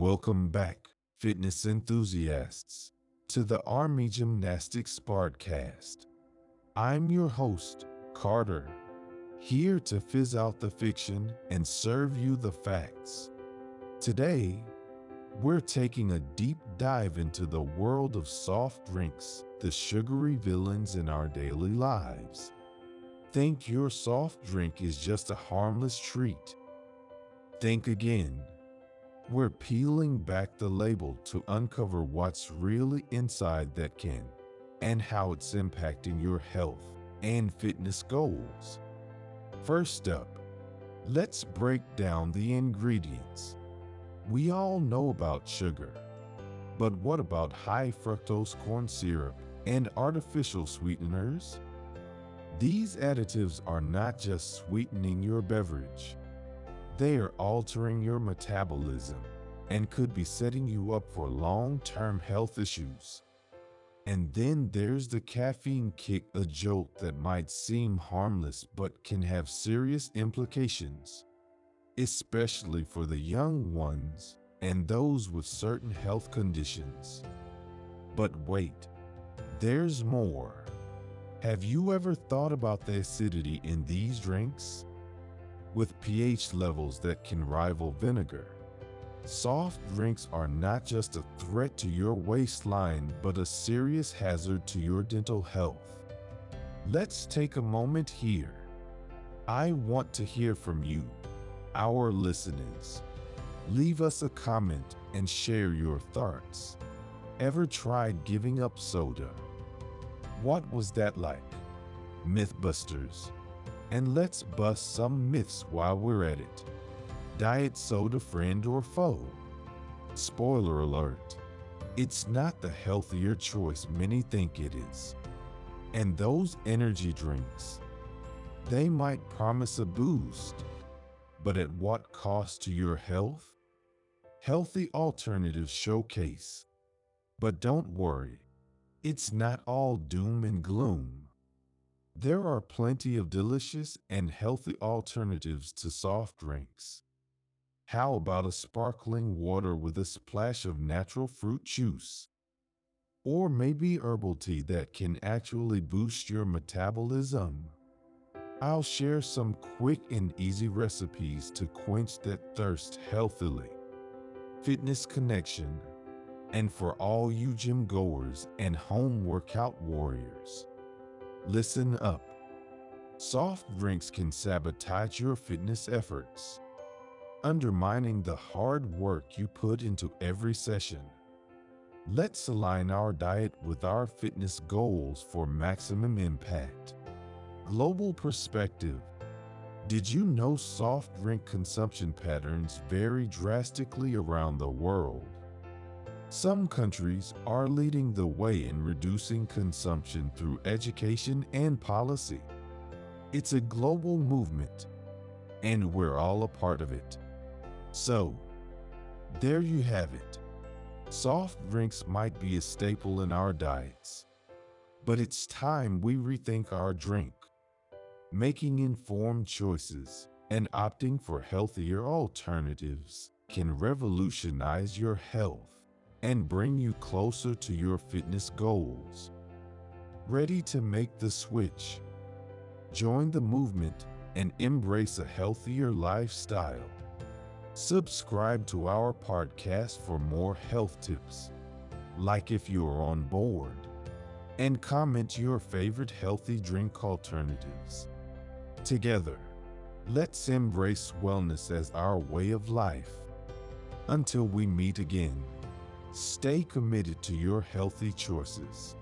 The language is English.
Welcome back, fitness enthusiasts, to the Army Gymnastics Sparkcast. I'm your host, Carter, here to fizz out the fiction and serve you the facts. Today, we're taking a deep dive into the world of soft drinks, the sugary villains in our daily lives. Think your soft drink is just a harmless treat. Think again. We're peeling back the label to uncover what's really inside that can and how it's impacting your health and fitness goals. First up, let's break down the ingredients. We all know about sugar, but what about high fructose corn syrup and artificial sweeteners? These additives are not just sweetening your beverage, they are altering your metabolism and could be setting you up for long-term health issues. And then there's the caffeine kick, a jolt that might seem harmless but can have serious implications, especially for the young ones and those with certain health conditions. But wait, there's more. Have you ever thought about the acidity in these drinks? With pH levels that can rival vinegar, soft drinks are not just a threat to your waistline but a serious hazard to your dental health. Let's take a moment here. I want to hear from you, our listeners. Leave us a comment and share your thoughts. Ever tried giving up soda? What was that like? Mythbusters. And let's bust some myths while we're at it. Diet soda friend or foe? Spoiler alert. It's not the healthier choice many think it is. And those energy drinks, they might promise a boost, but at what cost to your health? Healthy alternatives showcase. But don't worry, it's not all doom and gloom. There are plenty of delicious and healthy alternatives to soft drinks. How about a sparkling water with a splash of natural fruit juice? Or maybe herbal tea that can actually boost your metabolism? I'll share some quick and easy recipes to quench that thirst healthily. Fitness Connection and for all you gym goers and home workout warriors. Listen up. Soft drinks can sabotage your fitness efforts, undermining the hard work you put into every session. Let's align our diet with our fitness goals for maximum impact. Global perspective. Did you know soft drink consumption patterns vary drastically around the world? Some countries are leading the way in reducing consumption through education and policy. It's a global movement, and we're all a part of it. So, there you have it. Soft drinks might be a staple in our diets, but it's time we rethink our drink, making informed choices and opting for healthier alternatives can revolutionize your health and bring you closer to your fitness goals. Ready to make the switch? Join the movement and embrace a healthier lifestyle. Subscribe to our podcast for more health tips, like if you are on board, and comment your favorite healthy drink alternatives. Together, let's embrace wellness as our way of life. Until we meet again. Stay committed to your healthy choices